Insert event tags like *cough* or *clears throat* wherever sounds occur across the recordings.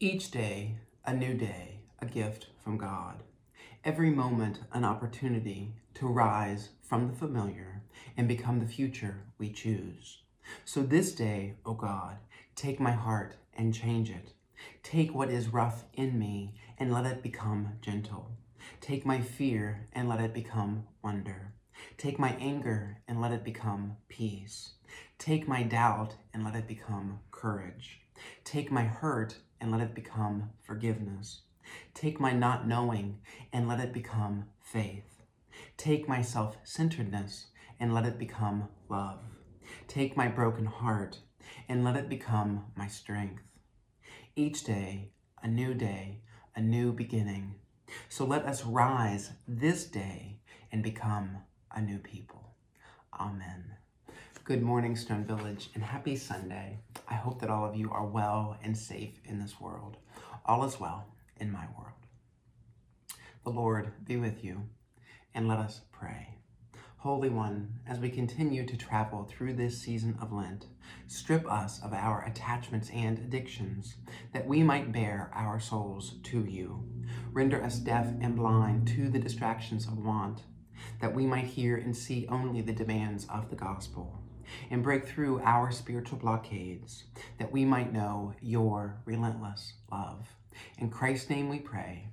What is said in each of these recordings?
Each day, a new day, a gift from God. Every moment, an opportunity to rise from the familiar and become the future we choose. So this day, O oh God, take my heart and change it. Take what is rough in me and let it become gentle. Take my fear and let it become wonder. Take my anger and let it become peace. Take my doubt and let it become courage. Take my hurt and let it become forgiveness. Take my not knowing and let it become faith. Take my self centeredness and let it become love. Take my broken heart and let it become my strength. Each day, a new day, a new beginning. So let us rise this day and become a new people. Amen. Good morning, Stone Village, and happy Sunday. I hope that all of you are well and safe in this world. All is well in my world. The Lord be with you, and let us pray. Holy One, as we continue to travel through this season of Lent, strip us of our attachments and addictions, that we might bare our souls to you. Render us deaf and blind to the distractions of want, that we might hear and see only the demands of the gospel and break through our spiritual blockades that we might know your relentless love. In Christ's name we pray.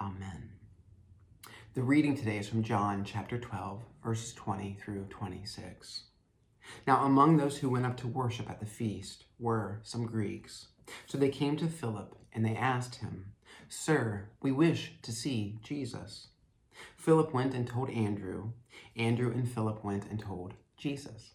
Amen. The reading today is from John chapter 12, verses 20 through 26. Now, among those who went up to worship at the feast were some Greeks. So they came to Philip and they asked him, Sir, we wish to see Jesus. Philip went and told Andrew. Andrew and Philip went and told Jesus.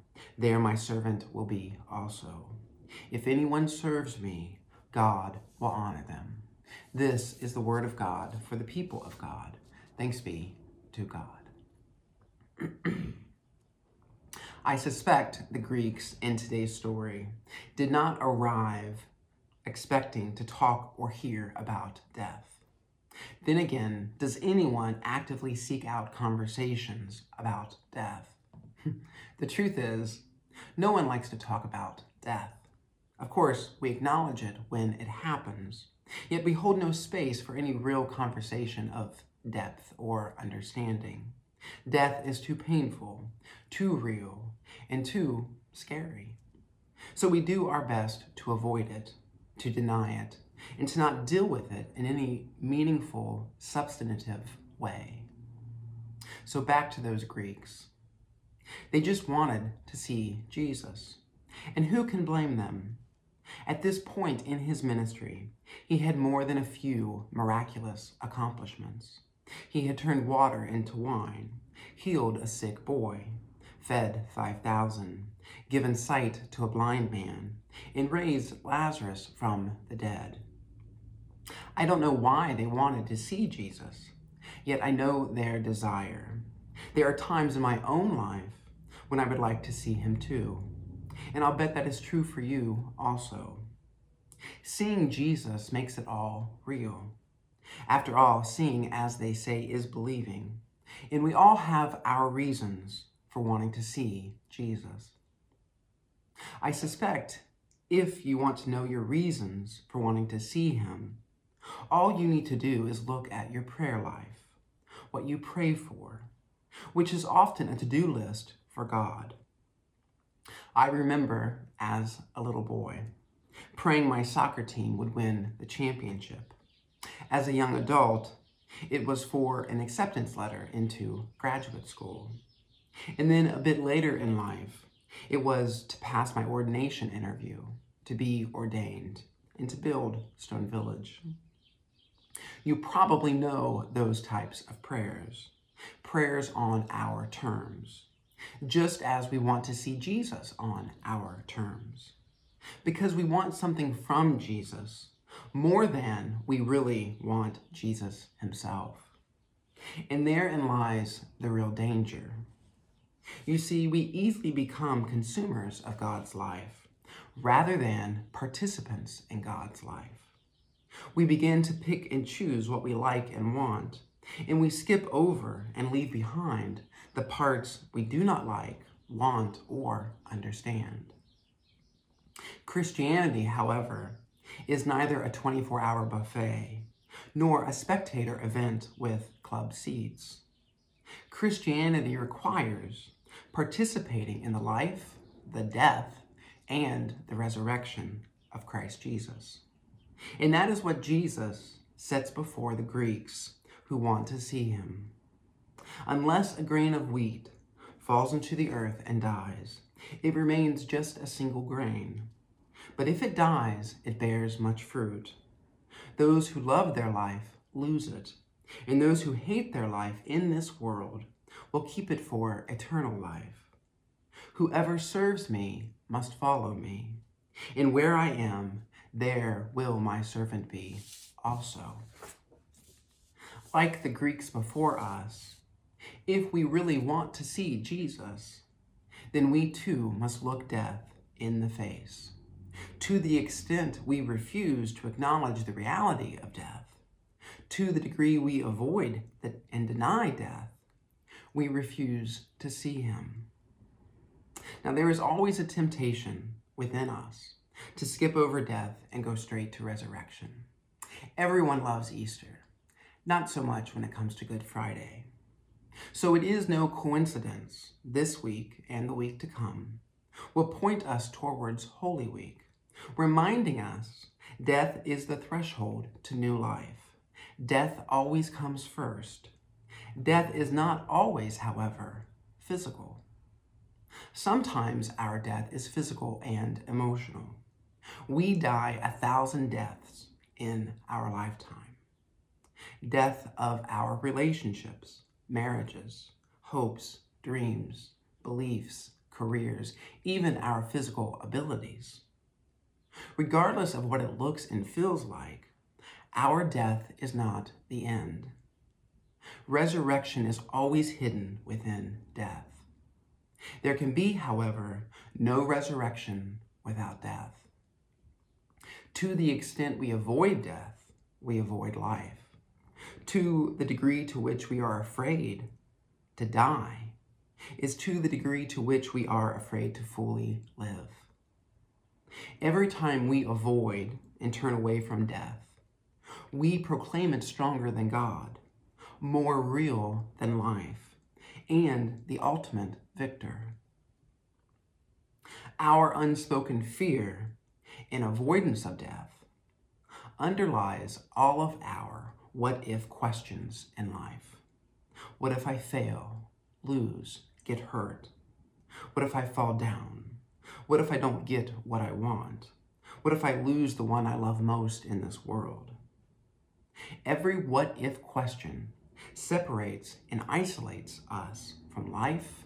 there my servant will be also. If anyone serves me, God will honor them. This is the word of God for the people of God. Thanks be to God. *clears throat* I suspect the Greeks in today's story did not arrive expecting to talk or hear about death. Then again, does anyone actively seek out conversations about death? *laughs* the truth is, no one likes to talk about death. Of course, we acknowledge it when it happens, yet we hold no space for any real conversation of depth or understanding. Death is too painful, too real, and too scary. So we do our best to avoid it, to deny it, and to not deal with it in any meaningful, substantive way. So back to those Greeks. They just wanted to see Jesus. And who can blame them? At this point in his ministry, he had more than a few miraculous accomplishments. He had turned water into wine, healed a sick boy, fed 5,000, given sight to a blind man, and raised Lazarus from the dead. I don't know why they wanted to see Jesus, yet I know their desire. There are times in my own life when I would like to see him too. And I'll bet that is true for you also. Seeing Jesus makes it all real. After all, seeing, as they say, is believing. And we all have our reasons for wanting to see Jesus. I suspect if you want to know your reasons for wanting to see him, all you need to do is look at your prayer life, what you pray for, which is often a to do list for God. I remember as a little boy praying my soccer team would win the championship. As a young adult, it was for an acceptance letter into graduate school. And then a bit later in life, it was to pass my ordination interview, to be ordained, and to build Stone Village. You probably know those types of prayers, prayers on our terms, just as we want to see Jesus on our terms. Because we want something from Jesus more than we really want Jesus himself. And therein lies the real danger. You see, we easily become consumers of God's life rather than participants in God's life. We begin to pick and choose what we like and want, and we skip over and leave behind the parts we do not like, want, or understand. Christianity, however, is neither a 24 hour buffet nor a spectator event with club seats. Christianity requires participating in the life, the death, and the resurrection of Christ Jesus. And that is what Jesus sets before the Greeks who want to see him. Unless a grain of wheat falls into the earth and dies, it remains just a single grain. But if it dies, it bears much fruit. Those who love their life lose it, and those who hate their life in this world will keep it for eternal life. Whoever serves me must follow me, and where I am, there will my servant be also. Like the Greeks before us, if we really want to see Jesus, then we too must look death in the face. To the extent we refuse to acknowledge the reality of death, to the degree we avoid and deny death, we refuse to see him. Now, there is always a temptation within us to skip over death and go straight to resurrection. Everyone loves Easter, not so much when it comes to Good Friday. So it is no coincidence this week and the week to come will point us towards Holy Week, reminding us death is the threshold to new life. Death always comes first. Death is not always, however, physical. Sometimes our death is physical and emotional. We die a thousand deaths in our lifetime. Death of our relationships, marriages, hopes, dreams, beliefs, careers, even our physical abilities. Regardless of what it looks and feels like, our death is not the end. Resurrection is always hidden within death. There can be, however, no resurrection without death. To the extent we avoid death, we avoid life. To the degree to which we are afraid to die is to the degree to which we are afraid to fully live. Every time we avoid and turn away from death, we proclaim it stronger than God, more real than life, and the ultimate victor. Our unspoken fear and avoidance of death underlies all of our what if questions in life. What if I fail, lose, get hurt? What if I fall down? What if I don't get what I want? What if I lose the one I love most in this world? Every what if question separates and isolates us from life,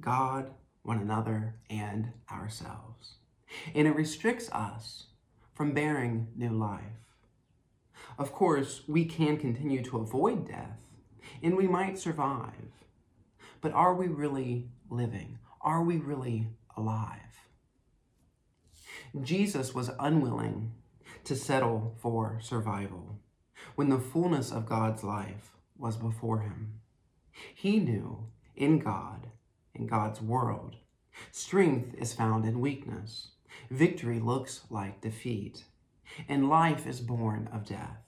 God, one another, and ourselves and it restricts us from bearing new life. Of course, we can continue to avoid death, and we might survive. But are we really living? Are we really alive? Jesus was unwilling to settle for survival when the fullness of God's life was before him. He knew in God, in God's world, strength is found in weakness. Victory looks like defeat, and life is born of death.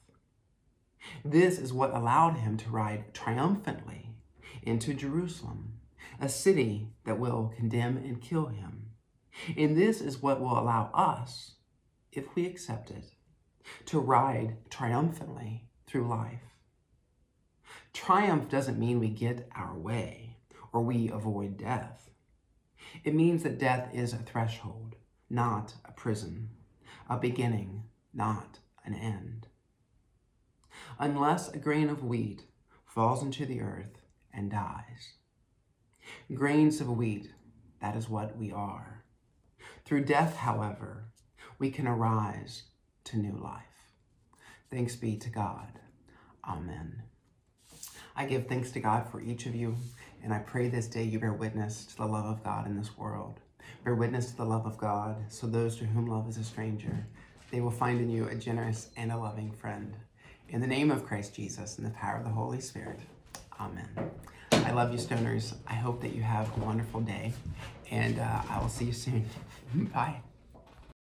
This is what allowed him to ride triumphantly into Jerusalem, a city that will condemn and kill him. And this is what will allow us, if we accept it, to ride triumphantly through life. Triumph doesn't mean we get our way or we avoid death. It means that death is a threshold, not a prison, a beginning, not an end. Unless a grain of wheat falls into the earth and dies. Grains of wheat, that is what we are. Through death, however, we can arise to new life. Thanks be to God. Amen. I give thanks to God for each of you, and I pray this day you bear witness to the love of God in this world. Bear witness to the love of God, so those to whom love is a stranger, they will find in you a generous and a loving friend. In the name of Christ Jesus and the power of the Holy Spirit. Amen. I love you, stoners. I hope that you have a wonderful day, and uh, I will see you soon. *laughs* Bye.